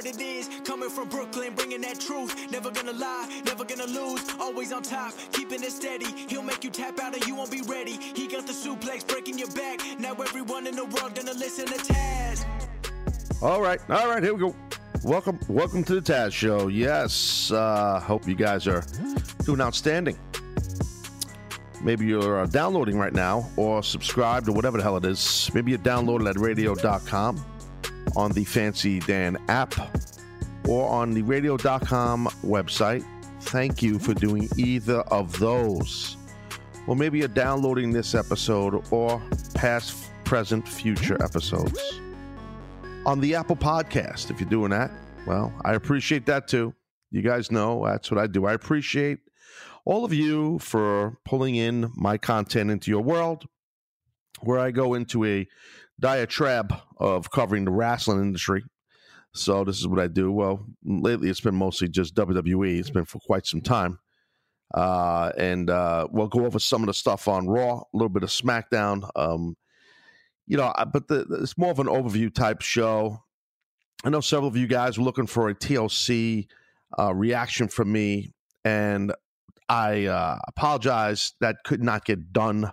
What it is. Coming from Brooklyn, bringing that truth. Never gonna lie, never gonna lose. Always on top, keeping it steady. He'll make you tap out and you won't be ready. He got the suplex breaking your back. Now everyone in the world gonna listen to Taz. All right, all right, here we go. Welcome, welcome to the Taz Show. Yes, uh, hope you guys are doing outstanding. Maybe you're uh, downloading right now or subscribed or whatever the hell it is. Maybe you're downloaded at radio.com on the Fancy Dan app or on the radio.com website. Thank you for doing either of those. Or maybe you're downloading this episode or past, present, future episodes on the Apple Podcast. If you're doing that, well, I appreciate that too. You guys know that's what I do. I appreciate all of you for pulling in my content into your world, where I go into a diatribe of covering the wrestling industry. So this is what I do. Well, lately it's been mostly just WWE. It's been for quite some time. Uh, and uh, we'll go over some of the stuff on Raw, a little bit of SmackDown. Um, you know, but the, it's more of an overview type show. I know several of you guys were looking for a TLC uh, reaction from me, and I uh, apologize that could not get done.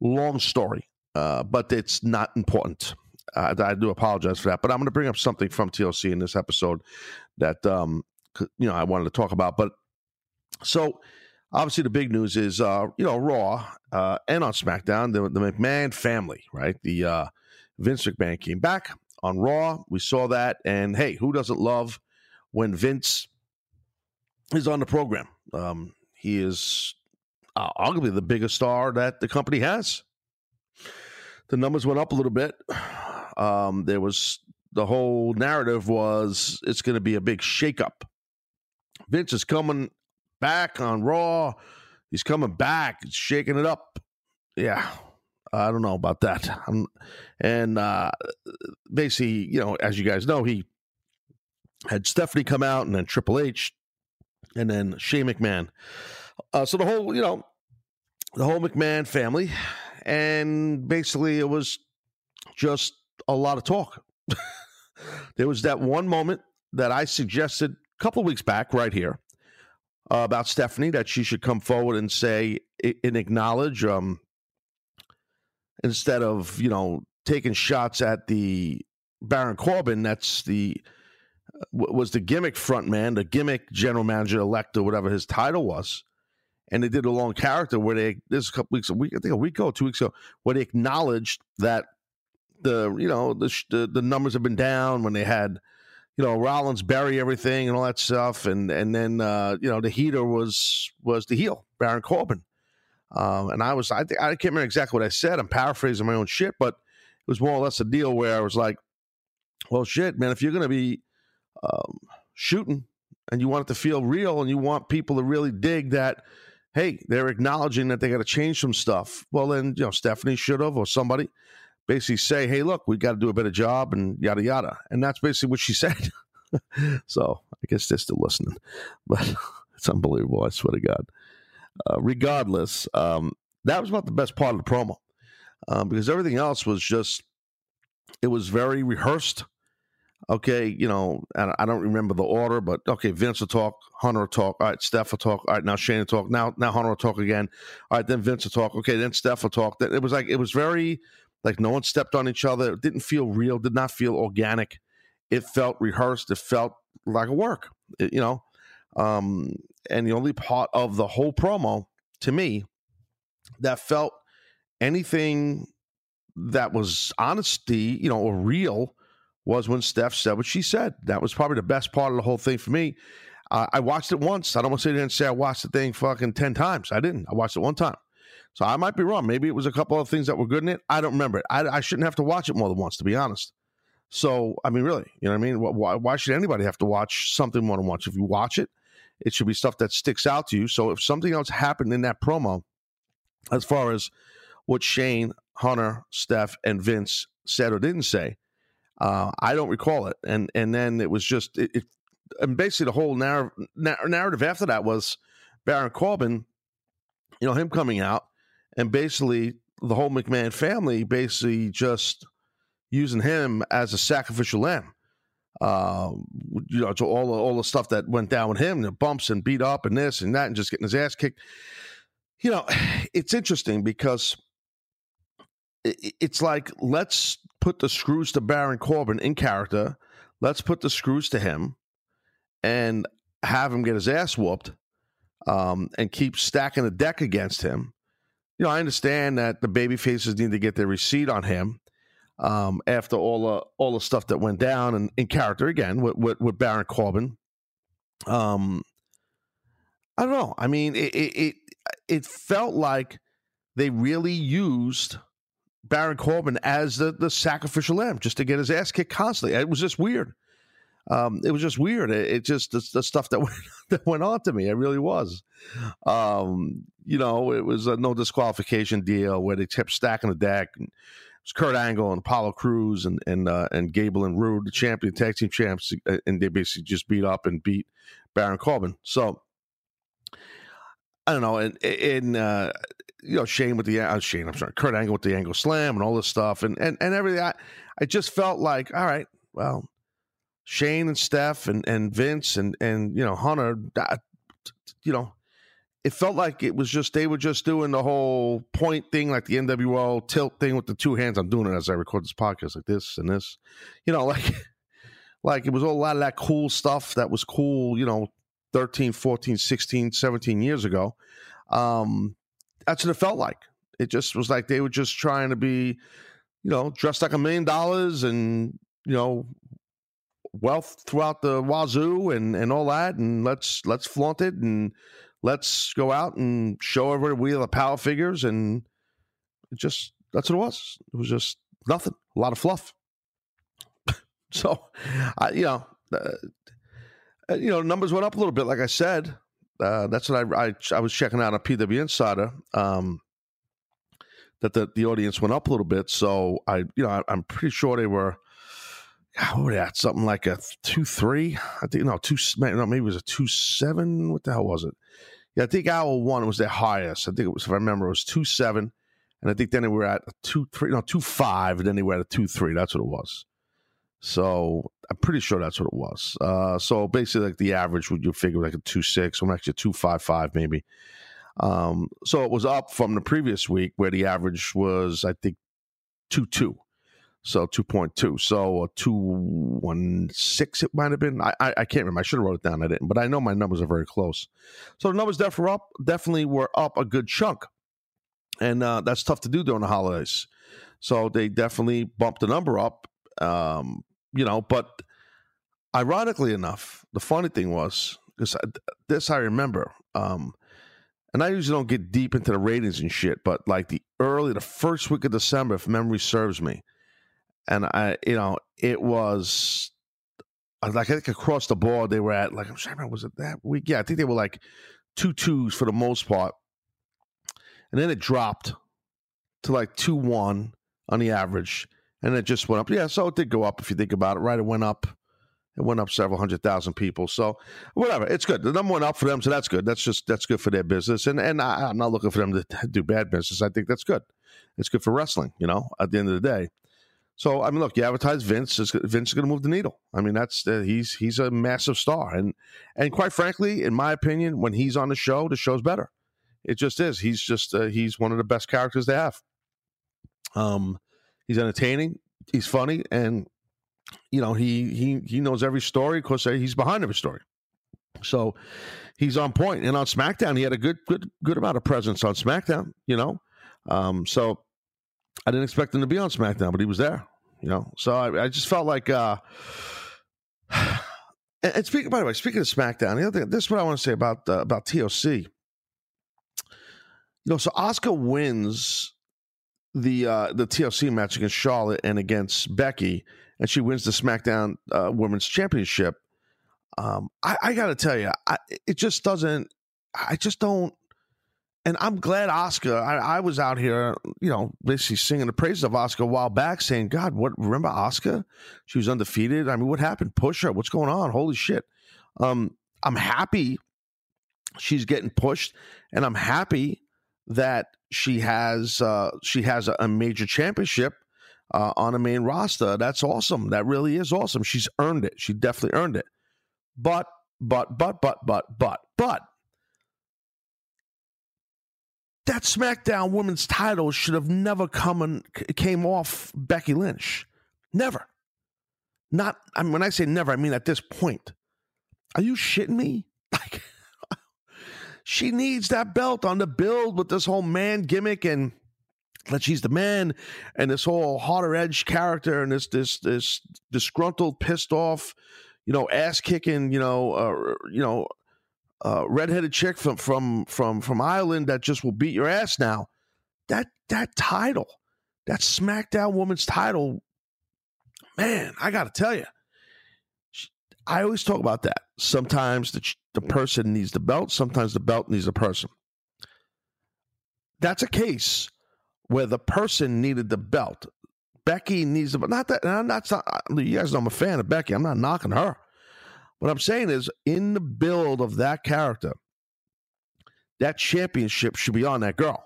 Long story, uh, but it's not important. Uh, I do apologize for that, but I'm going to bring up something from TLC in this episode that um, you know I wanted to talk about. But so obviously the big news is uh, you know Raw uh, and on SmackDown the, the McMahon family, right? The uh, Vince McMahon came back on Raw. We saw that, and hey, who doesn't love when Vince is on the program? Um, he is uh, arguably the biggest star that the company has. The numbers went up a little bit. Um, there was the whole narrative was it's going to be a big shakeup. Vince is coming back on Raw. He's coming back. He's shaking it up. Yeah, I don't know about that. I'm, and uh, basically, you know, as you guys know, he had Stephanie come out, and then Triple H, and then Shane McMahon. Uh, so the whole, you know, the whole McMahon family, and basically it was just a lot of talk. there was that one moment that I suggested a couple weeks back, right here, uh, about Stephanie that she should come forward and say and acknowledge, um, instead of you know taking shots at the Baron Corbin. That's the was the gimmick front man, the gimmick general manager elect or whatever his title was. And they did a long character where they this a couple weeks a week I think a week ago, two weeks ago, where they acknowledged that the you know the the, the numbers have been down when they had you know Rollins bury everything and all that stuff, and and then uh, you know the heater was was the heel Baron Corbin, um, and I was I think I can't remember exactly what I said. I'm paraphrasing my own shit, but it was more or less a deal where I was like, well, shit, man, if you're gonna be um, shooting and you want it to feel real and you want people to really dig that. Hey, they're acknowledging that they got to change some stuff. Well, then, you know, Stephanie should have, or somebody, basically say, "Hey, look, we got to do a better job," and yada yada. And that's basically what she said. so I guess they're still listening, but it's unbelievable. I swear to God. Uh, regardless, um, that was about the best part of the promo um, because everything else was just it was very rehearsed. Okay, you know, I don't remember the order, but okay, Vince will talk, Hunter will talk, all right, Steph will talk, all right, now Shane will talk, now now Hunter will talk again, all right, then Vince will talk, okay, then Steph will talk. It was like it was very like no one stepped on each other. It didn't feel real. Did not feel organic. It felt rehearsed. It felt like a work. It- you know, um, and the only part of the whole promo to me that felt anything that was honesty, you know, or real was when Steph said what she said. That was probably the best part of the whole thing for me. Uh, I watched it once. I don't want to sit there and say I watched the thing fucking 10 times. I didn't. I watched it one time. So I might be wrong. Maybe it was a couple of things that were good in it. I don't remember it. I, I shouldn't have to watch it more than once, to be honest. So, I mean, really, you know what I mean? Why, why should anybody have to watch something more than once? If you watch it, it should be stuff that sticks out to you. So if something else happened in that promo, as far as what Shane, Hunter, Steph, and Vince said or didn't say. Uh, I don't recall it, and and then it was just it, it and basically the whole narrative narrative after that was Baron Corbin, you know, him coming out and basically the whole McMahon family basically just using him as a sacrificial lamb. Uh, you know, to all the, all the stuff that went down with him, the bumps and beat up and this and that, and just getting his ass kicked. You know, it's interesting because it's like let's put the screws to Baron Corbin in character. Let's put the screws to him and have him get his ass whooped um, and keep stacking the deck against him. You know, I understand that the baby faces need to get their receipt on him um, after all the all the stuff that went down and in character again with, with, with Baron Corbin. Um, I don't know. I mean, it, it it it felt like they really used Baron Corbin as the the sacrificial lamb just to get his ass kicked constantly. It was just weird um, it was just weird. It, it just the, the, stuff that went that went on to me. It really was. Um, you know, it was a no disqualification deal where they kept stacking the deck. And it was Kurt Angle and Apollo Crews and and uh, and Gable and Roode, the champion tag team champs, uh, and they basically just beat up and beat Baron Corbin. So I don't know, and and uh, you know Shane with the uh, Shane, I'm sorry, Kurt Angle with the Angle Slam and all this stuff, and and and everything. I, I just felt like, all right, well, Shane and Steph and, and Vince and and you know Hunter, you know, it felt like it was just they were just doing the whole point thing, like the NWO tilt thing with the two hands. I'm doing it as I record this podcast, like this and this, you know, like like it was all a lot of that cool stuff that was cool, you know, 13, 14, 16, 17 years ago. Um, that's what it felt like. It just was like they were just trying to be, you know, dressed like a million dollars and you know wealth throughout the wazoo and and all that, and let's let's flaunt it and let's go out and show everybody we are the power figures, and just that's what it was. It was just nothing, a lot of fluff. so, I you know, uh, uh, you know, numbers went up a little bit, like I said. Uh, that's what I, I, I was checking out on PW Insider. Um, that the, the audience went up a little bit, so I you know I, I'm pretty sure they were what were that? Something like a two three. I think no two. No, maybe it was a two seven. What the hell was it? Yeah, I think hour one was their highest. I think it was, if I remember, it was two seven, and I think then they were at two three, no two five, and then they were at a two three. That's what it was. So I'm pretty sure that's what it was. Uh, so basically, like the average would you figure like a two six, or actually two five five maybe. Um, so it was up from the previous week where the average was I think two two. So 2.2. So 216 it might have been. I, I, I can't remember. I should have wrote it down. I didn't, but I know my numbers are very close. So the numbers definitely up, definitely were up a good chunk. And uh, that's tough to do during the holidays. So they definitely bumped the number up. Um, you know, but ironically enough, the funny thing was because this I remember. Um, and I usually don't get deep into the ratings and shit, but like the early, the first week of December, if memory serves me, and I, you know, it was like I think across the board they were at like I'm sorry, was it that week? Yeah, I think they were like two twos for the most part, and then it dropped to like two one on the average, and it just went up. Yeah, so it did go up if you think about it. Right, it went up. It went up several hundred thousand people. So whatever, it's good. The number went up for them, so that's good. That's just that's good for their business. And and I, I'm not looking for them to do bad business. I think that's good. It's good for wrestling. You know, at the end of the day. So I mean, look, you advertise Vince. Vince is going to move the needle. I mean, that's uh, he's he's a massive star, and and quite frankly, in my opinion, when he's on the show, the show's better. It just is. He's just uh, he's one of the best characters they have. Um, he's entertaining. He's funny, and you know he he he knows every story. Of course, he's behind every story. So he's on point. And on SmackDown, he had a good good good amount of presence on SmackDown. You know, um, so I didn't expect him to be on SmackDown, but he was there. You know, so I, I just felt like. uh and, and speaking, by the way, speaking of SmackDown, the other thing, this is what I want to say about uh, about TLC. You know, so Asuka wins the uh, the TLC match against Charlotte and against Becky, and she wins the SmackDown uh, Women's Championship. Um, I, I got to tell you, I, it just doesn't. I just don't. and I'm glad Asuka. I, I, was out here, you know, basically singing the praises of Asuka a while back, saying, "God, what? Remember Asuka? She was undefeated. I mean, what happened? Push her. What's going on? Holy shit!" Um, I'm happy she's getting pushed, and I'm happy that she has uh, she has a, major championship uh, on a main roster. That's awesome. That really is awesome. She's earned it. She definitely earned it. But but but but but but but that SmackDown Women's title should have never come and came off Becky Lynch. Never. Not. I mean, when I say never, I mean at this point. Are you shitting me? Like, she needs that belt on the build with this whole man gimmick and that she's the man and this whole harder edge character and this this this disgruntled, pissed off, you know, ass kicking, you know, uh, you know, uh, redheaded chick from from from from Ireland that just will beat your ass now. That that title, that SmackDown Women's title, man, I got to tell you, I always talk about that. Sometimes the the mm-hmm. person needs the belt, sometimes the belt needs the person. That's a case where the person needed the belt. Becky needs the not that. I'm not. You guys know I'm a fan of Becky. I'm not knocking her. What I'm saying is, in the build of that character, that championship should be on that girl.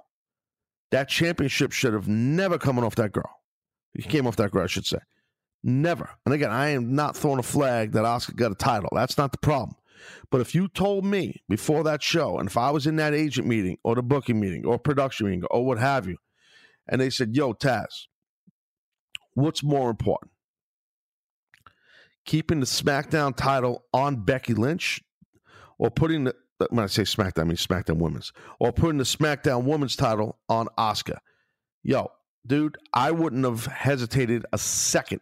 That championship should have never come off that girl. He came off that girl, I should say. Never. And again, I am not throwing a flag that Asuka got a title. That's not the problem. But if you told me before that show, and if I was in that agent meeting or the booking meeting or production meeting or what have you, and they said, Yo, Taz, what's more important? Keeping the SmackDown title on Becky Lynch or putting the, when I say SmackDown, I mean SmackDown Women's, or putting the SmackDown Women's title on Asuka. Yo, dude, I wouldn't have hesitated a second.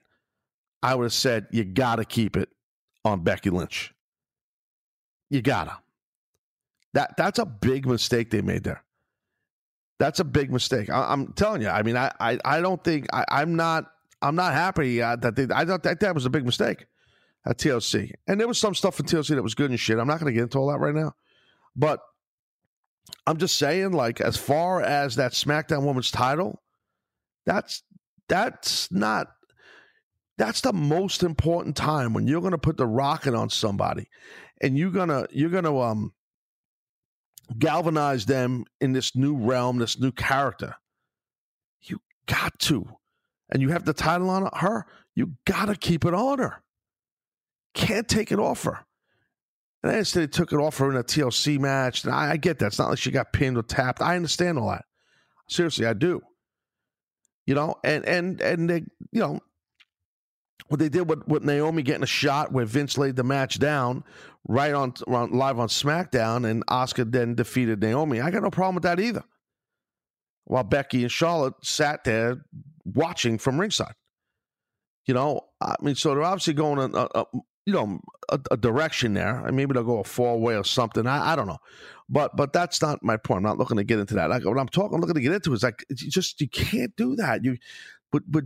I would have said, you got to keep it on Becky Lynch. You gotta. That that's a big mistake they made there. That's a big mistake. I, am telling you. I mean, I, I, I don't think I, am not I'm not happy uh, that they, I thought that that was a big mistake at TLC. And there was some stuff in TLC that was good and shit. I'm not going to get into all that right now, but I'm just saying, like, as far as that SmackDown Women's title, that's that's not that's the most important time when you're going to put the rocket on somebody, and you're gonna you're gonna um galvanize them in this new realm, this new character. You got to. And you have the title on her, you got to keep it on her. Can't take it off her. And I understand they took it off her in a TLC match. And I, I get that. It's not like she got pinned or tapped. I understand all that. Seriously, I do. You know, and and and they, you know, what they did with, with Naomi getting a shot where Vince laid the match down right on, on live on SmackDown, and Asuka then defeated Naomi. I got no problem with that either. While Becky and Charlotte sat there watching from ringside, you know, I mean, so they're obviously going a, a, a you know a, a, direction there. Maybe they'll go a four way or something. I, I, don't know, but but that's not my point. I'm not looking to get into that. Like what I'm talking, I'm looking to get into is like you just you can't do that. You but but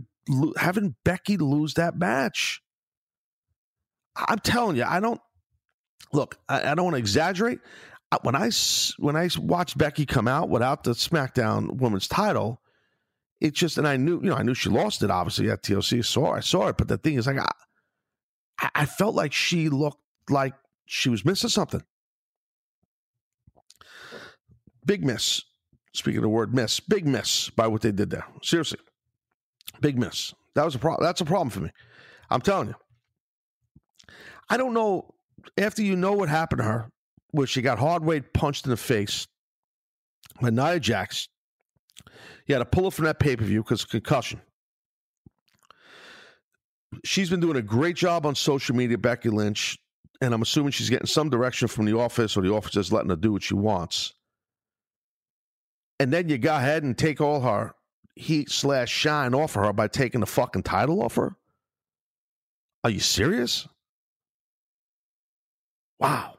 having Becky lose that match. I'm telling you, I don't look. I, I don't want to exaggerate. When I when I watched Becky come out without the SmackDown Women's title, it's just and I knew you know I knew she lost it obviously at TLC. Saw I saw it, but the thing is like I, I felt like she looked like she was missing something. Big miss. Speaking of the word miss, big miss by what they did there. Seriously. Big miss. That was a problem. That's a problem for me. I'm telling you. I don't know. After you know what happened to her, where she got hard weight punched in the face by Nia Jax, you had to pull her from that pay per view because concussion. She's been doing a great job on social media, Becky Lynch, and I'm assuming she's getting some direction from the office or the office is letting her do what she wants. And then you go ahead and take all her heat slash shine off of her by taking the fucking title off her? Are you serious? Wow.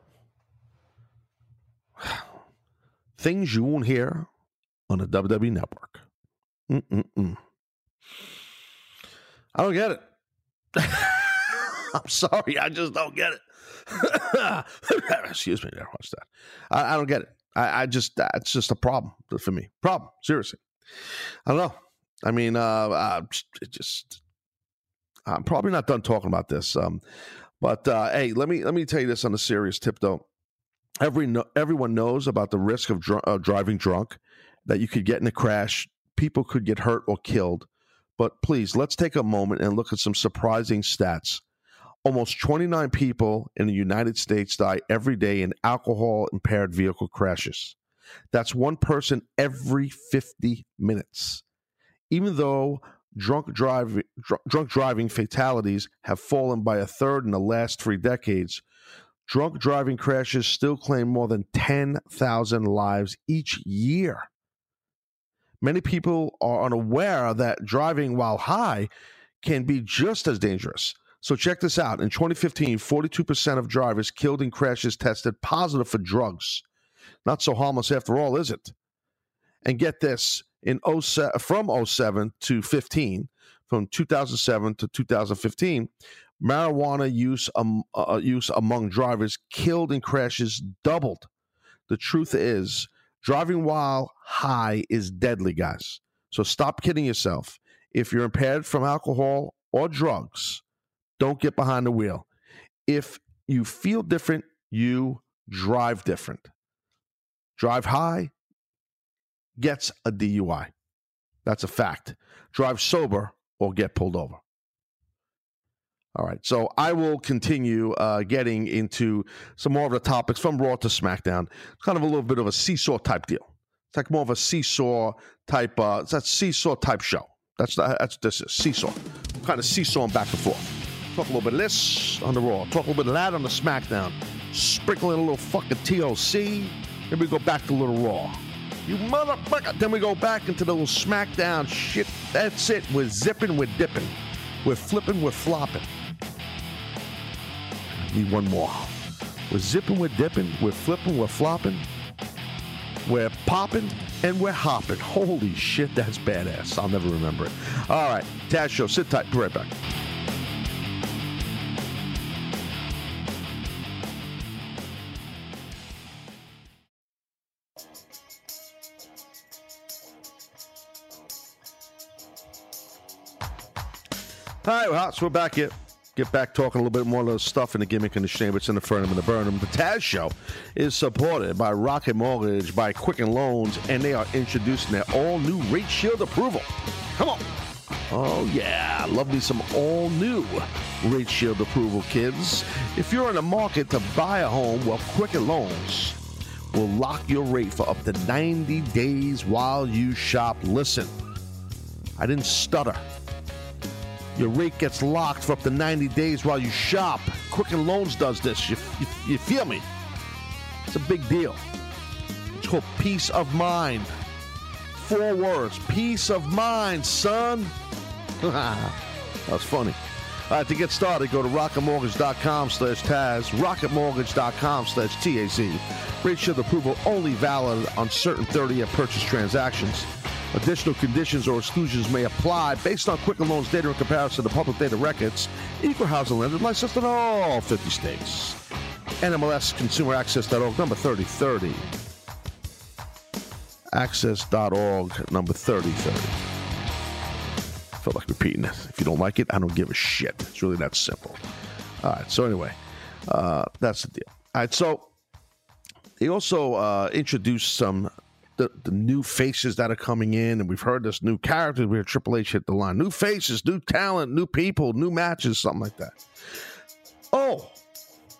Things you won't hear on the WWE network. Mm-mm-mm. I don't get it. I'm sorry, I just don't get it. Excuse me, there. Watch that. I, I, don't get it. I, I just that's just a problem for me. Problem, seriously. I don't know. I mean, uh, uh it just I'm probably not done talking about this. Um, but uh, hey, let me let me tell you this on a serious tip, though. Every no, everyone knows about the risk of dr- uh, driving drunk, that you could get in a crash, people could get hurt or killed. But please, let's take a moment and look at some surprising stats. Almost 29 people in the United States die every day in alcohol impaired vehicle crashes. That's one person every 50 minutes. Even though drunk, drive, dr- drunk driving fatalities have fallen by a third in the last three decades, drunk driving crashes still claim more than 10,000 lives each year. Many people are unaware that driving while high can be just as dangerous. So check this out. In 2015, 42% of drivers killed in crashes tested positive for drugs. Not so harmless after all, is it? And get this, in 07, from 07 to 15, from 2007 to 2015, marijuana use um, uh, use among drivers killed in crashes doubled. The truth is, driving while high is deadly, guys. So stop kidding yourself. If you're impaired from alcohol or drugs, don't get behind the wheel. If you feel different, you drive different. Drive high gets a DUI. That's a fact. Drive sober or get pulled over. All right, so I will continue uh, getting into some more of the topics from Raw to SmackDown. It's kind of a little bit of a seesaw type deal. It's like more of a seesaw type. Uh, it's that seesaw type show. That's that's this is seesaw. kind of seesawing back and forth. Talk a little bit of this on the Raw. Talk a little bit of that on the SmackDown. Sprinkle in a little fucking TLC. Then we go back to a little Raw. You motherfucker. Then we go back into the little SmackDown shit. That's it. We're zipping. We're dipping. We're flipping. We're flopping. Need one more. We're zipping, we're dipping, we're flipping, we're flopping, we're popping, and we're hopping. Holy shit, that's badass. I'll never remember it. All right, Taz Show, sit tight, be right back. All right, well, so we're back here get back talking a little bit more of the stuff in the gimmick and the shame. It's in the firm and the burnham. The Taz Show is supported by Rocket Mortgage, by Quicken Loans, and they are introducing their all new Rate Shield approval. Come on. Oh, yeah. Love me some all new Rate Shield approval, kids. If you're in the market to buy a home, well, Quicken Loans will lock your rate for up to 90 days while you shop. Listen, I didn't stutter. Your rate gets locked for up to 90 days while you shop. Quicken Loans does this. You, you, you feel me? It's a big deal. It's called peace of mind. Four words peace of mind, son. That's funny. All right, to get started, go to rocketmortgage.com slash Taz, rocketmortgage.com slash TAZ. Rate shield approval only valid on certain 30-year purchase transactions. Additional conditions or exclusions may apply based on Quicken Loans data in comparison to public data records. Equal housing lender licensed in all 50 states. NMLS Consumer Access.org number 3030. Access.org number 3030. I feel like repeating it. If you don't like it, I don't give a shit. It's really that simple. All right. So anyway, uh, that's the deal. All right. So they also uh, introduced some the, the new faces that are coming in, and we've heard this new characters. We heard Triple H hit the line. New faces, new talent, new people, new matches, something like that. Oh,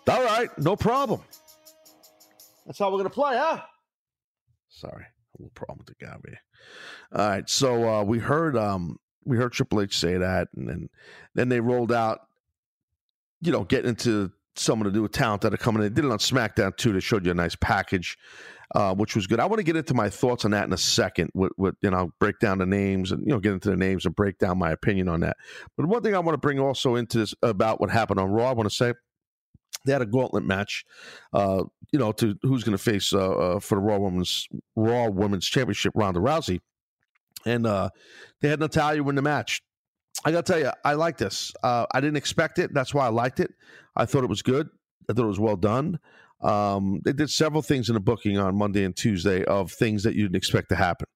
all right, no problem. That's how we're gonna play, huh? Sorry, a little problem with the guy here. All right, so uh, we heard um we heard Triple H say that, and then then they rolled out, you know, getting into some of the new talent that are coming in. They did it on SmackDown too. They showed you a nice package uh, which was good. I want to get into my thoughts on that in a second. With, with you know, break down the names and you know, get into the names and break down my opinion on that. But one thing I want to bring also into this about what happened on Raw. I want to say they had a gauntlet match. Uh, you know, to who's going to face uh, uh, for the Raw Women's Raw Women's Championship, Ronda Rousey, and uh, they had Natalya win the match. I got to tell you, I like this. Uh, I didn't expect it. That's why I liked it. I thought it was good. I thought it was well done. Um, they did several things in the booking on Monday and Tuesday of things that you'd expect to happen.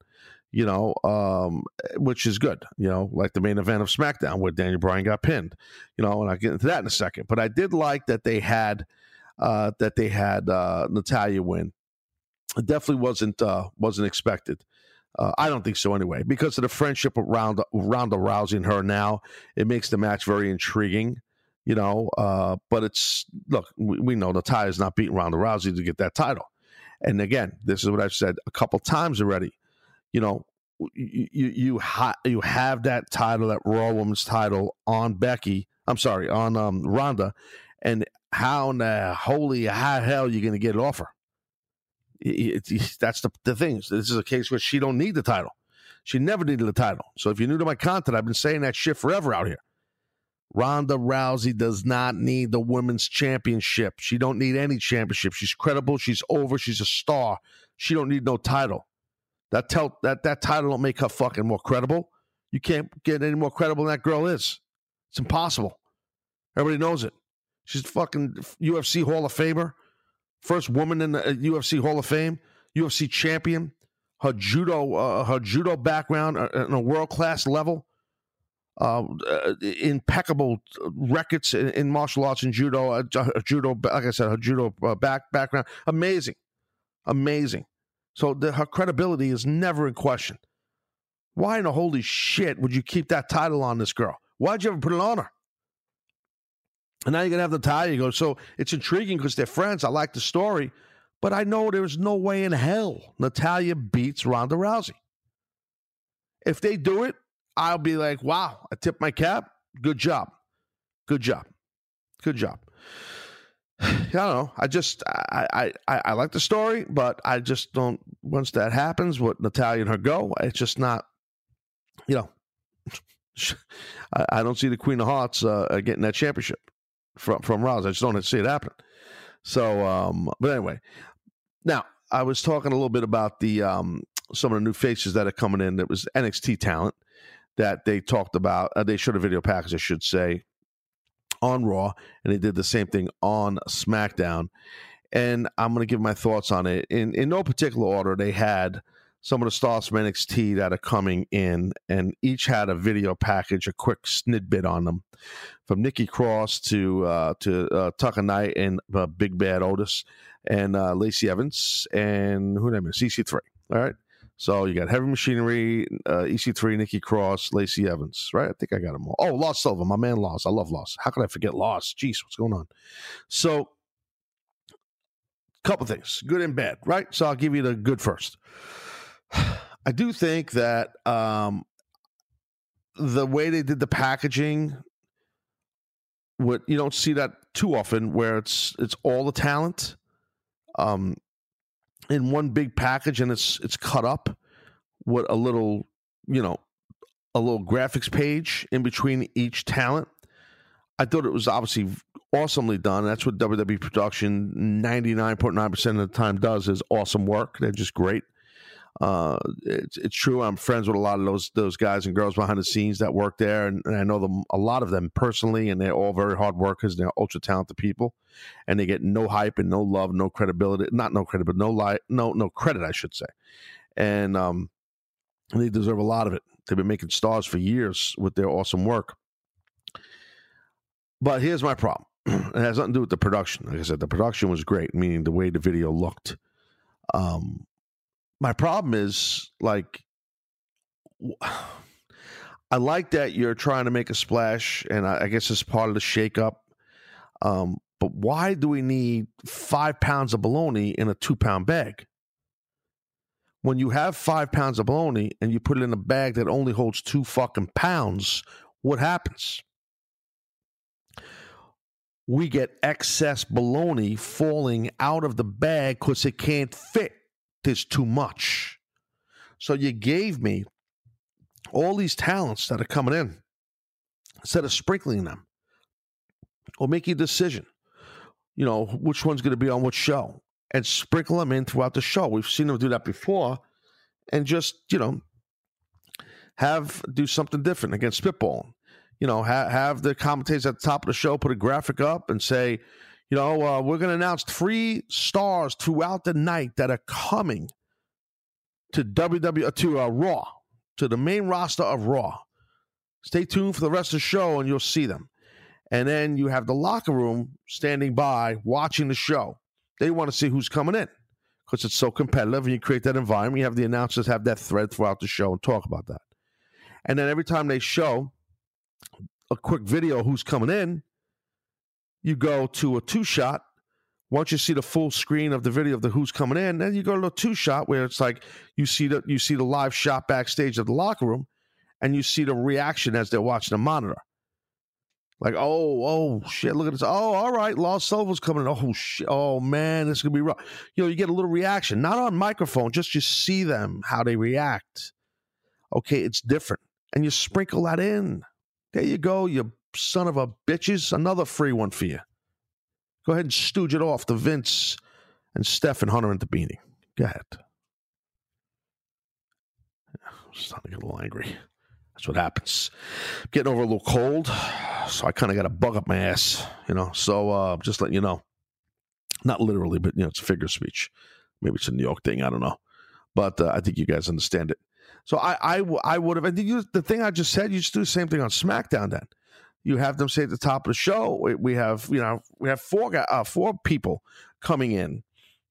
You know, um, which is good. You know, like the main event of SmackDown where Daniel Bryan got pinned. You know, and I'll get into that in a second. But I did like that they had uh, that they had uh, Natalya win. It definitely wasn't uh, wasn't expected. Uh, I don't think so anyway, because of the friendship around Ronda Rousey and her. Now it makes the match very intriguing, you know. Uh, but it's look, we, we know Natalya is not beating Ronda Rousey to get that title. And again, this is what I've said a couple times already. You know, you you ha- you have that title, that Raw Women's title on Becky. I'm sorry, on um, Ronda, and how in the holy how hell you going to get it off her? It, it, that's the, the thing. This is a case where she don't need the title. She never needed the title. So if you're new to my content, I've been saying that shit forever out here. Ronda Rousey does not need the women's championship. She don't need any championship. She's credible. She's over. She's a star. She don't need no title. That tell that that title don't make her fucking more credible. You can't get any more credible than that girl is. It's impossible. Everybody knows it. She's fucking UFC Hall of Famer, first woman in the UFC uh, Hall of Fame, UFC champion. Her judo, uh, her judo background uh, on a world class level. Uh, uh, impeccable records in, in, martial arts and judo. Uh, judo, like I said, her judo back background, amazing, amazing. So the, her credibility is never in question. Why in the holy shit would you keep that title on this girl? Why'd you ever put it on her? And now you're gonna have the tie. You go. So it's intriguing because they're friends. I like the story, but I know there's no way in hell Natalya beats Ronda Rousey. If they do it, I'll be like, wow, I tip my cap. Good job. Good job. Good job. I don't know. I just I, I I like the story, but I just don't. Once that happens, what Natalya and her go, it's just not. You know, I, I don't see the Queen of Harts uh, getting that championship from from Rouse. I just don't see it happen. So, um, but anyway, now I was talking a little bit about the um, some of the new faces that are coming in. That was NXT talent that they talked about. Uh, they showed a video package, I should say, on Raw, and they did the same thing on SmackDown. And I'm going to give my thoughts on it in in no particular order. They had some of the stars from NXT that are coming in, and each had a video package, a quick snippet on them, from Nikki Cross to uh, to uh, Tucker Knight and uh, Big Bad Otis and uh, Lacey Evans and who name it EC3. All right, so you got Heavy Machinery, uh, EC3, Nikki Cross, Lacey Evans. Right, I think I got them all. Oh, Lars Sullivan, my man, Lars. I love Lars. How could I forget Lars? Jeez, what's going on? So, couple things, good and bad. Right, so I'll give you the good first. I do think that um, the way they did the packaging, what you don't see that too often, where it's it's all the talent, um, in one big package, and it's it's cut up with a little, you know, a little graphics page in between each talent. I thought it was obviously awesomely done. That's what WWE production 99.9% of the time does is awesome work. They're just great. Uh, it's, it's true. I'm friends with a lot of those those guys and girls behind the scenes that work there, and, and I know them a lot of them personally, and they're all very hard workers. They're ultra talented people, and they get no hype and no love, no credibility. Not no credit, but no li- no no credit, I should say. And um, they deserve a lot of it. They've been making stars for years with their awesome work. But here's my problem. it has nothing to do with the production. Like I said, the production was great, meaning the way the video looked. Um, my problem is like I like that you're trying to make a splash, and I, I guess it's part of the shakeup. Um, but why do we need five pounds of bologna in a two pound bag? When you have five pounds of bologna and you put it in a bag that only holds two fucking pounds, what happens? We get excess bologna falling out of the bag because it can't fit there's too much. So you gave me all these talents that are coming in instead of sprinkling them or make a decision, you know, which one's going to be on which show and sprinkle them in throughout the show. We've seen them do that before and just, you know, have do something different against spitballing. You know, ha- have the commentators at the top of the show put a graphic up and say, You know, uh, we're going to announce three stars throughout the night that are coming to WW to uh, Raw, to the main roster of Raw. Stay tuned for the rest of the show, and you'll see them. And then you have the locker room standing by, watching the show. They want to see who's coming in because it's so competitive, and you create that environment. You have the announcers have that thread throughout the show and talk about that. And then every time they show a quick video who's coming in, you go to a two shot. Once you see the full screen of the video of the who's coming in, then you go to a two shot where it's like you see the you see the live shot backstage of the locker room, and you see the reaction as they're watching the monitor. Like, oh, oh shit, look at this. Oh, all right, Lars Sullivan's coming in. Oh shit. Oh man, this is gonna be rough. You know, you get a little reaction, not on microphone, just you see them, how they react. Okay, it's different. And you sprinkle that in. There you go, you son of a bitches. Another free one for you. Go ahead and stooge it off to Vince and Steph and Hunter and the Beanie. Go ahead. I'm starting to get a little angry. That's what happens. Getting over a little cold, so I kind of got a bug up my ass, you know. So uh, just letting you know, not literally, but you know, it's a figure speech. Maybe it's a New York thing. I don't know, but uh, I think you guys understand it. So I, I, I would have. I think the thing I just said, you just do the same thing on SmackDown. Then you have them say at the top of the show, we, have you know we have four uh, four people coming in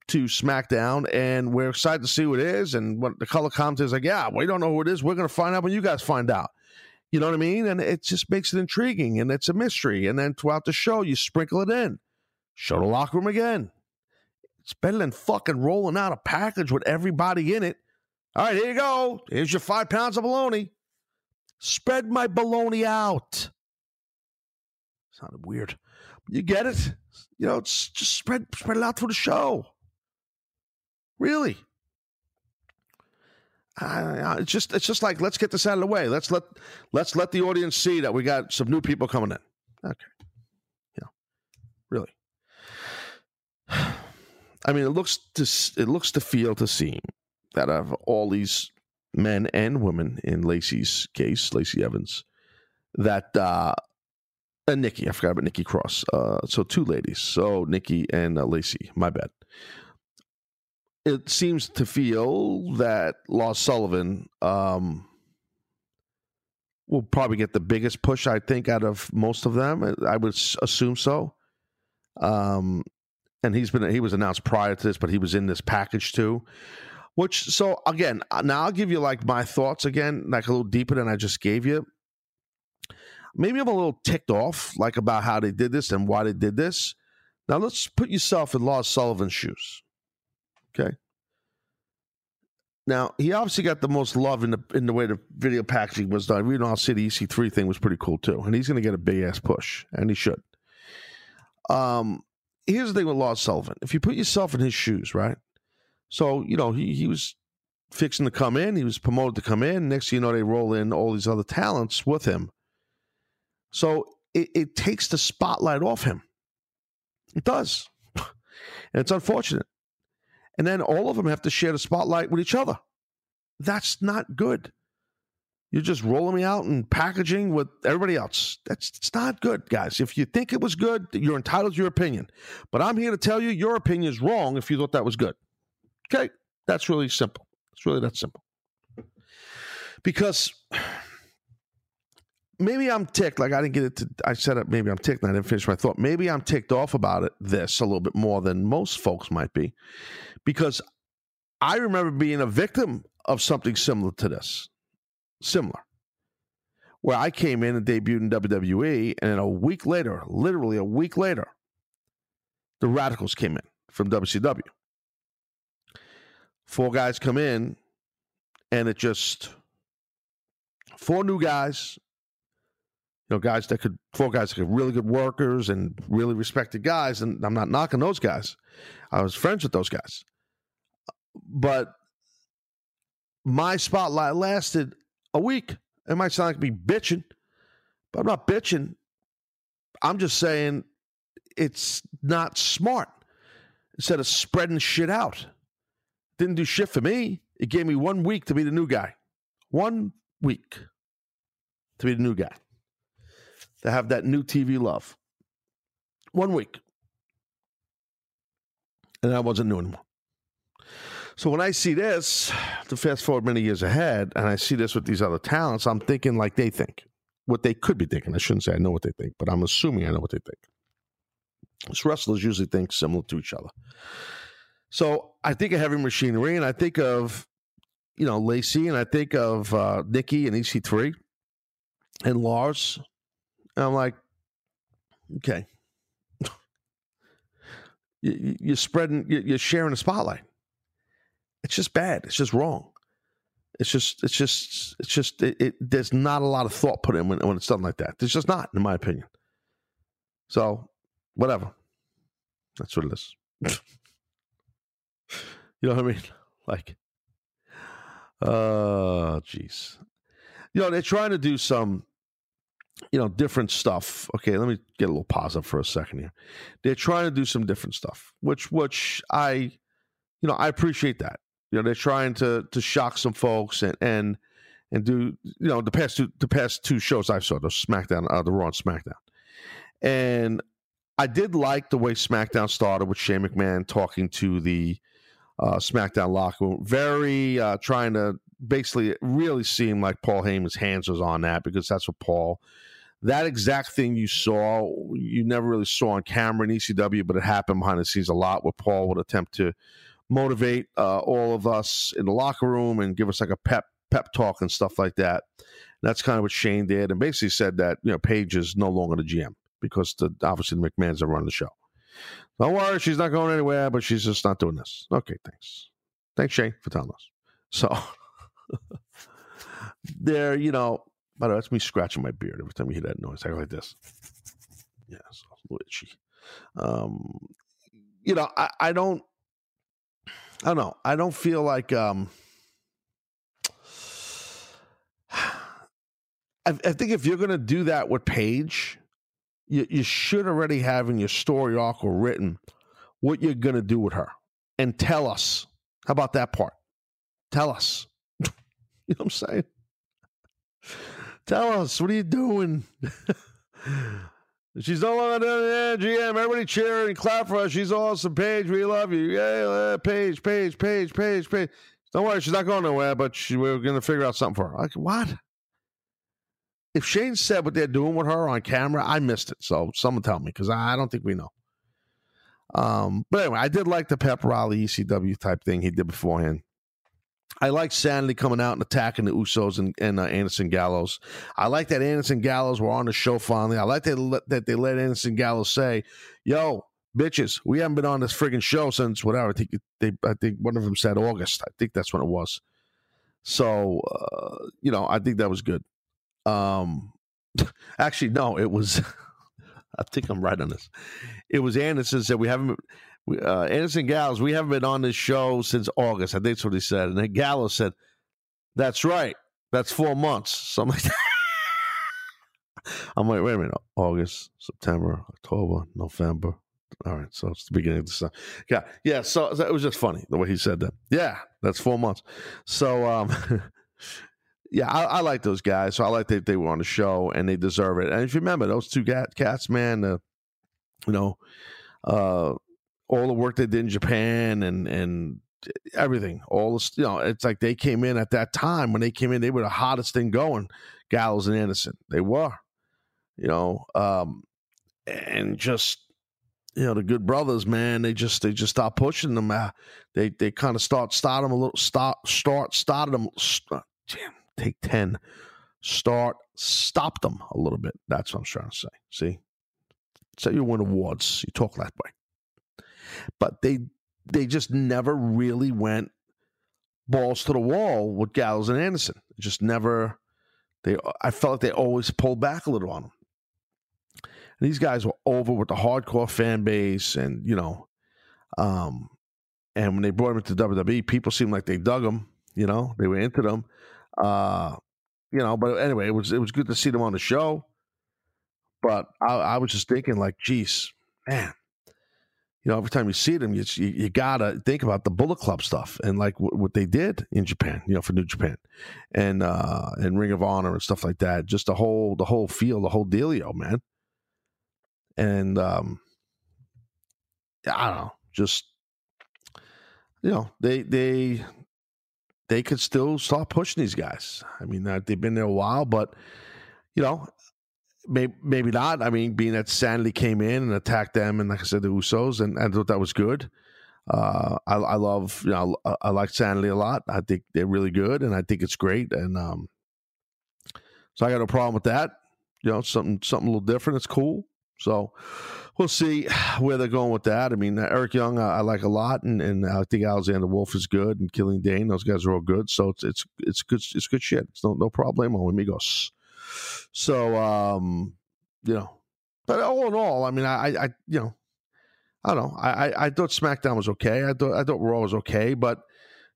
to SmackDown, and we're excited to see who it is. And what the color commentary is like, yeah, we don't know who it is. We're going to find out when you guys find out. You know what I mean? And it just makes it intriguing, and it's a mystery. And then throughout the show, you sprinkle it in. Show the locker room again. It's better than fucking rolling out a package with everybody in it. All right, here you go. Here's your five pounds of bologna. Spread my bologna out. Sounded weird. You get it? You know, it's just spread spread it out through the show. Really? Uh, it's just it's just like let's get this out of the way. Let's let let's let the audience see that we got some new people coming in. Okay, yeah, really. I mean, it looks to it looks to feel to seem that of all these men and women in Lacey's case, Lacey Evans, that uh, and Nikki, I forgot about Nikki Cross. Uh, so two ladies, so Nikki and uh, Lacey. My bad it seems to feel that Lars Sullivan um, will probably get the biggest push, I think, out of most of them. I would assume so. Um, and he's been he was announced prior to this, but he was in this package too. Which so again, uh, now I'll give you like my thoughts again, like a little deeper than I just gave you. Maybe I'm a little ticked off, like about how they did this and why they did this. Now let's put yourself in Lars Sullivan's shoes. Okay. Now he obviously got the most love in the in the way the video packaging was done. We know how City EC3 thing was pretty cool too, and he's going to get a big ass push, and he should. Um, here's the thing with Lars Sullivan: if you put yourself in his shoes, right? So you know he he was fixing to come in, he was promoted to come in. Next, you know, they roll in all these other talents with him. So it, it takes the spotlight off him. It does, and it's unfortunate and then all of them have to share the spotlight with each other. That's not good. You're just rolling me out and packaging with everybody else. That's it's not good, guys. If you think it was good, you're entitled to your opinion. But I'm here to tell you your opinion is wrong if you thought that was good. Okay? That's really simple. It's really that simple. Because maybe I'm ticked. Like I didn't get it to. I said it. Maybe I'm ticked. And I didn't finish my thought. Maybe I'm ticked off about it. This a little bit more than most folks might be, because I remember being a victim of something similar to this, similar, where I came in and debuted in WWE, and a week later, literally a week later, the Radicalz came in from WCW. Four guys come in, and it just four new guys know, guys that could four guys that could really good workers and really respected guys. And I'm not knocking those guys. I was friends with those guys. But my spotlight lasted a week. It might sound like me bitching, but I'm not bitching. I'm just saying it's not smart. Instead of spreading shit out. Didn't do shit for me. It gave me one week to be the new guy. One week to be the new guy to have that new TV love. One week. and I wasn't new anymore. So when I see this, to fast forward many years ahead, and I see this with these other talents, I'm thinking like they think, what they could be thinking. I shouldn't say I know what they think, but I'm assuming I know what they think. These wrestlers usually think similar to each other. So I think of heavy machinery, and I think of you know Lacey, and I think of uh, Nikki and EC3 and Lars. And I'm like, okay, you, you're spreading, you're sharing the spotlight. It's just bad. It's just wrong. It's just, it's just, it's just. It, it, there's not a lot of thought put in when, when it's done like that. There's just not, in my opinion. So, whatever. That's what it is. you know what I mean? Like, uh, jeez. You know, they're trying to do some, you know, different stuff. Okay, let me get a little positive for a second here. They're trying to do some different stuff, which, which I, you know, I appreciate that. You know, they're trying to to shock some folks and and and do you know the past two the past two shows I saw the SmackDown uh, the Raw and SmackDown, and I did like the way SmackDown started with Shane McMahon talking to the uh, SmackDown locker room, very uh, trying to basically it really seemed like Paul Heyman's hands was on that because that's what Paul. That exact thing you saw, you never really saw on camera in ECW, but it happened behind the scenes a lot where Paul would attempt to motivate uh, all of us in the locker room and give us like a pep pep talk and stuff like that. And that's kind of what Shane did, and basically said that you know Paige is no longer the GM because the obviously the McMahon's are running the show. Don't worry, she's not going anywhere, but she's just not doing this. Okay, thanks. Thanks, Shane, for telling us. So there, you know, by the way, that's me scratching my beard every time you hear that noise. I go like this. Yeah, so a little itchy. Um, you know, I, I don't I don't know. I don't feel like um I, I think if you're gonna do that with Paige, you, you should already have in your story arc or written what you're gonna do with her. And tell us. How about that part? Tell us. you know what I'm saying? Tell us, what are you doing? She's no longer doing the GM. Everybody cheer and clap for her. She's awesome. Paige, we love you. Yeah, Paige, Paige, Paige, Paige, Paige. Don't worry, she's not going nowhere, but she, we're going to figure out something for her. Like, what? If Shane said what they're doing with her on camera, I missed it. So someone tell me because I don't think we know. Um, but anyway, I did like the Pep Riley ECW type thing he did beforehand. I like Sanity coming out and attacking the Usos and, and uh, Anderson Gallows. I like that Anderson Gallows were on the show finally. I like that, that they let Anderson Gallows say, "Yo, bitches, we haven't been on this friggin' show since whatever." I think they, I think one of them said August. I think that's when it was. So, uh, you know, I think that was good. Um, actually, no, it was. I think I'm right on this. It was Anderson said we haven't uh, Anderson Gallows, we haven't been on this show since August. I think that's what he said. And then Gallows said, That's right. That's four months. Something like that. I'm like, wait a minute. August, September, October, November. All right. So it's the beginning of the summer. Yeah. Yeah. So it was just funny the way he said that. Yeah. That's four months. So, um, yeah, I, I, like those guys. So I like that they were on the show and they deserve it. And if you remember, those two cats, man, uh, you know, uh, all the work they did in Japan and and everything. All the you know, it's like they came in at that time when they came in, they were the hottest thing going. Gallows and Anderson, they were, you know, um, and just you know the good brothers, man. They just they just start pushing them. Uh, they they kind of start start them a little start start started them. Start, damn, take ten. Start stop them a little bit. That's what I'm trying to say. See, say you win awards, you talk that way but they they just never really went balls to the wall with Gallows and Anderson. Just never. They I felt like they always pulled back a little on them. And these guys were over with the hardcore fan base, and you know, um, and when they brought them into WWE, people seemed like they dug them. You know, they were into them. Uh, you know, but anyway, it was it was good to see them on the show. But I, I was just thinking, like, geez, man, you know, every time you see them, you, you, you gotta think about the Bullet Club stuff and like w- what they did in Japan, you know, for New Japan, and uh and Ring of Honor and stuff like that. Just the whole the whole feel, the whole dealio, man. And um, I don't know, just you know, they they they could still start pushing these guys. I mean, uh, they've been there a while, but you know, maybe maybe not. I mean, being that Sanity came in and attacked them, and like I said, the Usos, and I thought that was good. Uh, I, I love, you know, I, I like Sanity a lot. I think they're really good, and I think it's great. And um, so I got no problem with that. You know, something something a little different. It's cool. So we'll see where they're going with that. I mean, Eric Young, I, I like a lot, and, and I think Alexander Wolfe is good, and Killian Dain, those guys are all good. So it's it's it's good it's good shit. It's no no problem with amigos. So um, you know, but all in all, I mean, I I you know, I don't know. I I, thought SmackDown was okay. I thought I thought Raw was okay, but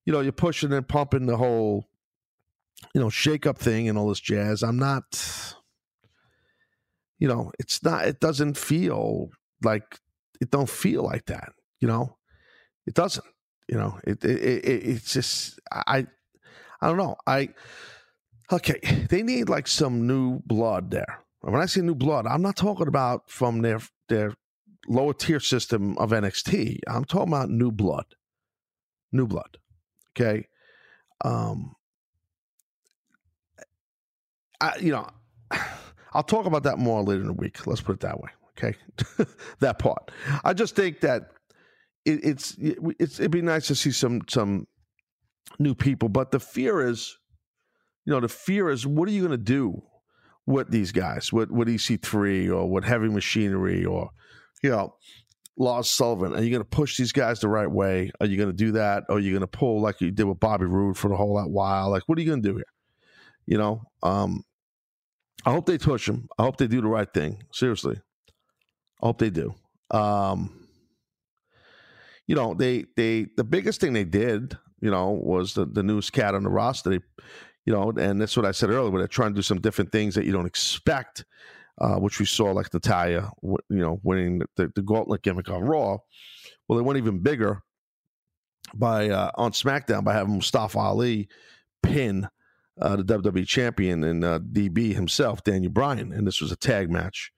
you know, you're pushing and pumping the whole you know shake up thing and all this jazz. I'm not you know, it's not, it doesn't feel like, it don't feel like that, you know, it doesn't, you know, it, it, it it's just, I, I don't know. I, okay, they need like some new blood there. When I say new blood, I'm not talking about from their, their lower tier system of NXT. I'm talking about new blood, new blood. Okay. Um, I, you know, I'll talk about that more later in the week. Let's put it that way. Okay, that part. I just think that it, it's it's it'd be nice to see some some new people, but the fear is, you know, the fear is what are you going to do with these guys, with with EC3 or with Heavy Machinery or you know. Lars Sullivan, are you going to push these guys the right way? Are you going to do that? Or are you going to pull like you did with Bobby Roode for the whole that while? Like, what are you going to do here? You know, um, I hope they push him. I hope they do the right thing. Seriously, I hope they do. Um, you know, they they the biggest thing they did, you know, was the the newest cat on the roster. They, you know, and that's what I said earlier. Where they're trying to do some different things that you don't expect, uh, which we saw like Natalya, you know, winning the, the gauntlet gimmick on Raw. Well, they went even bigger by uh, on SmackDown by having Mustafa Ali pin uh, the WWE champion and uh, DB himself, Daniel Bryan, and this was a tag match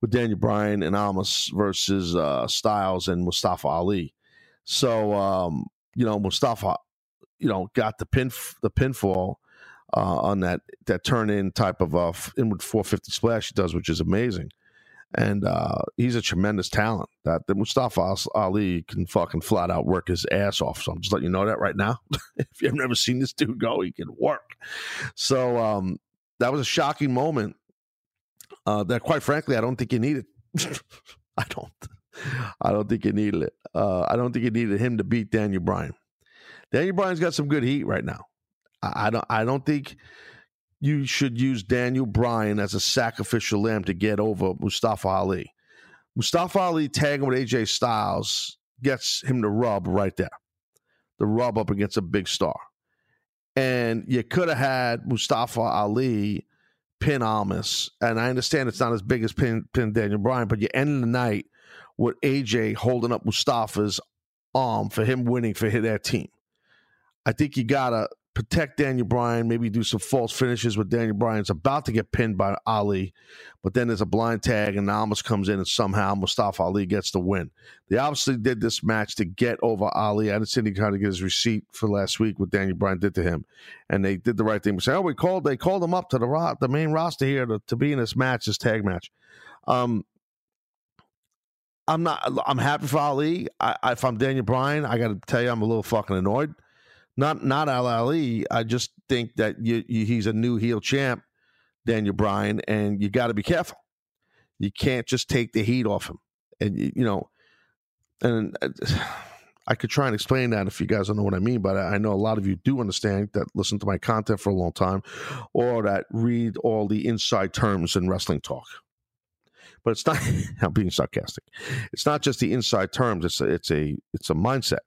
with Daniel Bryan and Almas versus uh, Styles and Mustafa Ali. So um, you know Mustafa, you know, got the pin the pinfall uh, on that that turn in type of uh, inward 450 splash he does, which is amazing and uh, he's a tremendous talent. That, that Mustafa Ali can fucking flat out work his ass off. So I'm just letting you know that right now. if you've never seen this dude go, he can work. So um, that was a shocking moment. Uh, that quite frankly, I don't think you needed. I don't. I don't think you needed it. Uh, I don't think you needed him to beat Daniel Bryan. Daniel Bryan's got some good heat right now. I, don't. I don't think you should use Daniel Bryan as a sacrificial lamb to get over Mustafa Ali. Mustafa Ali tagging with AJ Styles gets him to rub right there. The rub up against a big star. And you could have had Mustafa Ali pin Almas. And I understand it's not as big as pin, pin Daniel Bryan, but you end the night with AJ holding up Mustafa's arm for him winning for their team. I think you gotta protect Daniel Bryan, maybe do some false finishes with Daniel Bryan's about to get pinned by Ali, but then there's a blind tag and Almas comes in and somehow Mustafa Ali gets the win. They obviously did this match to get over Ali. I didn't see any kind of get his receipt for last week what Daniel Bryan did to him, and they did the right thing. We say, oh, we called they called him up to the ro- the main roster here to, to be in this match, this tag match. Um, I'm not. I'm happy for Ali. I, if I'm Daniel Bryan, I got to tell you, I'm a little fucking annoyed not not Al Ali. I just think that you, you, he's a new heel champ, Daniel Bryan, and you got to be careful. You can't just take the heat off him, and you, you know, and. Uh, I could try and explain that if you guys don't know what I mean, but I know a lot of you do understand that listen to my content for a long time or that read all the inside terms in wrestling talk. But it's not I'm being sarcastic. It's not just the inside terms, it's a it's a it's a mindset.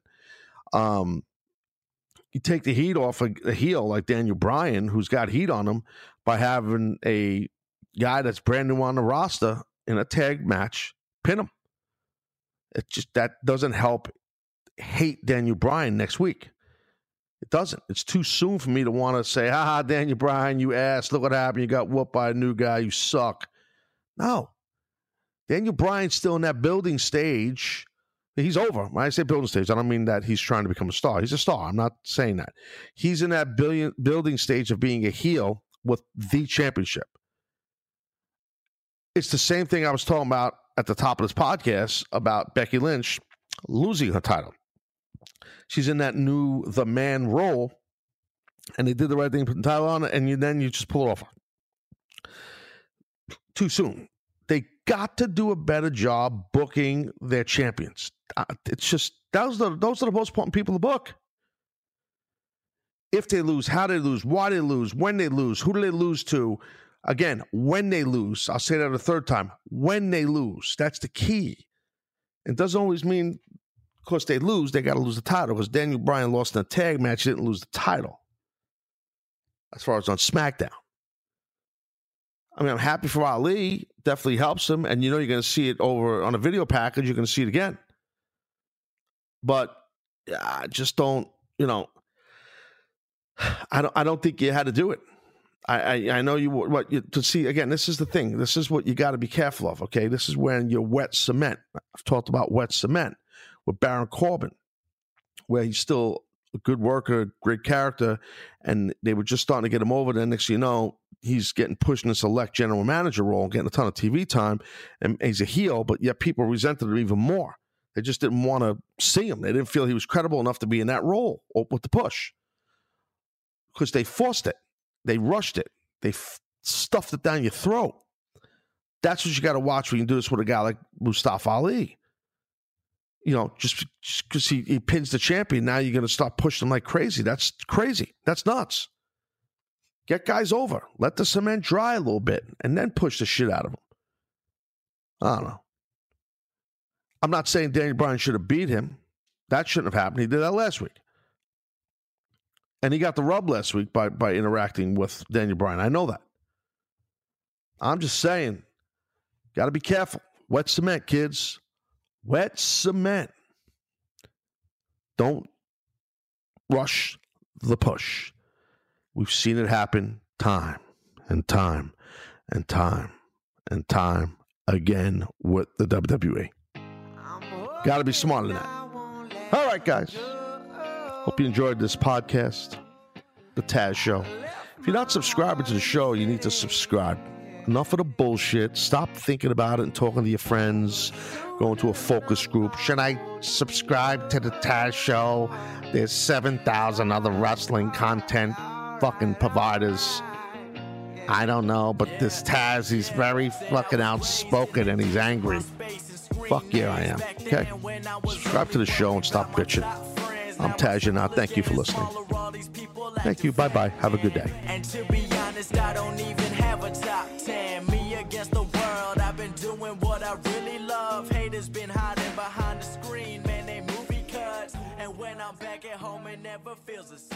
Um you take the heat off a, a heel like Daniel Bryan, who's got heat on him, by having a guy that's brand new on the roster in a tag match pin him. It just that doesn't help hate Daniel Bryan next week. It doesn't. It's too soon for me to want to say, ha, Daniel Bryan, you ass. Look what happened. You got whooped by a new guy. You suck. No. Daniel Bryan's still in that building stage He's over. When I say building stage, I don't mean that he's trying to become a star. He's a star. I'm not saying that. He's in that billion building stage of being a heel with the championship. It's the same thing I was talking about at the top of this podcast about Becky Lynch losing her title. She's in that new the man role, and they did the right thing, putting the title on and you, then you just pull it off too soon. They got to do a better job booking their champions. It's just those are the, those are the most important people in the book. If they lose, how they lose, why they lose, when they lose, who do they lose to? Again, when they lose, I'll say that a third time. When they lose, that's the key. It doesn't always mean, of course, they lose, they got to lose the title because Daniel Bryan lost in a tag match, he didn't lose the title. As far as on SmackDown. I mean, I'm happy for Ali. Definitely helps him. And you know, you're going to see it over on a video package. You're going to see it again. But I just don't, you know, I don't, I don't think you had to do it. I, I, I know you what you, to see again. This is the thing. This is what you got to be careful of. Okay, this is when you're wet cement. I've talked about wet cement with Baron Corbin, where he's still a good worker, great character, and they were just starting to get him over. Then next you know, he's getting pushed in a select general manager role, getting a ton of TV time, and he's a heel. But yet people resented him even more. They just didn't want to see him. They didn't feel he was credible enough to be in that role with the push because they forced it. They rushed it. They f- stuffed it down your throat. That's what you got to watch when you do this with a guy like Mustafa Ali. You know, just because he, he pins the champion, now you're going to start pushing him like crazy. That's crazy. That's nuts. Get guys over. Let the cement dry a little bit and then push the shit out of them. I don't know. I'm not saying Daniel Bryan should have beat him. That shouldn't have happened. He did that last week. And he got the rub last week by, by interacting with Daniel Bryan. I know that. I'm just saying, got to be careful. Wet cement, kids. Wet cement. Don't rush the push. We've seen it happen time and time and time and time again with the WWE. Got to be smarter than that. All right, guys. Hope you enjoyed this podcast, The Taz Show. If you're not subscribing to the show, you need to subscribe. Enough of the bullshit. Stop thinking about it and talking to your friends, going to a focus group. Should I subscribe to The Taz Show? There's 7,000 other wrestling content fucking providers. I don't know, but this Taz, he's very fucking outspoken and he's angry. Fuck yeah, I am. Okay? Subscribe to the show and stop bitching. I'm Taz Thank you for listening. Thank you. Bye bye. Have a good day. And to be honest, I don't even have a top 10. Me against the world. I've been doing what I really love. Haters been hiding behind the screen. Man, they movie cuts. And when I'm back at home, it never feels the same.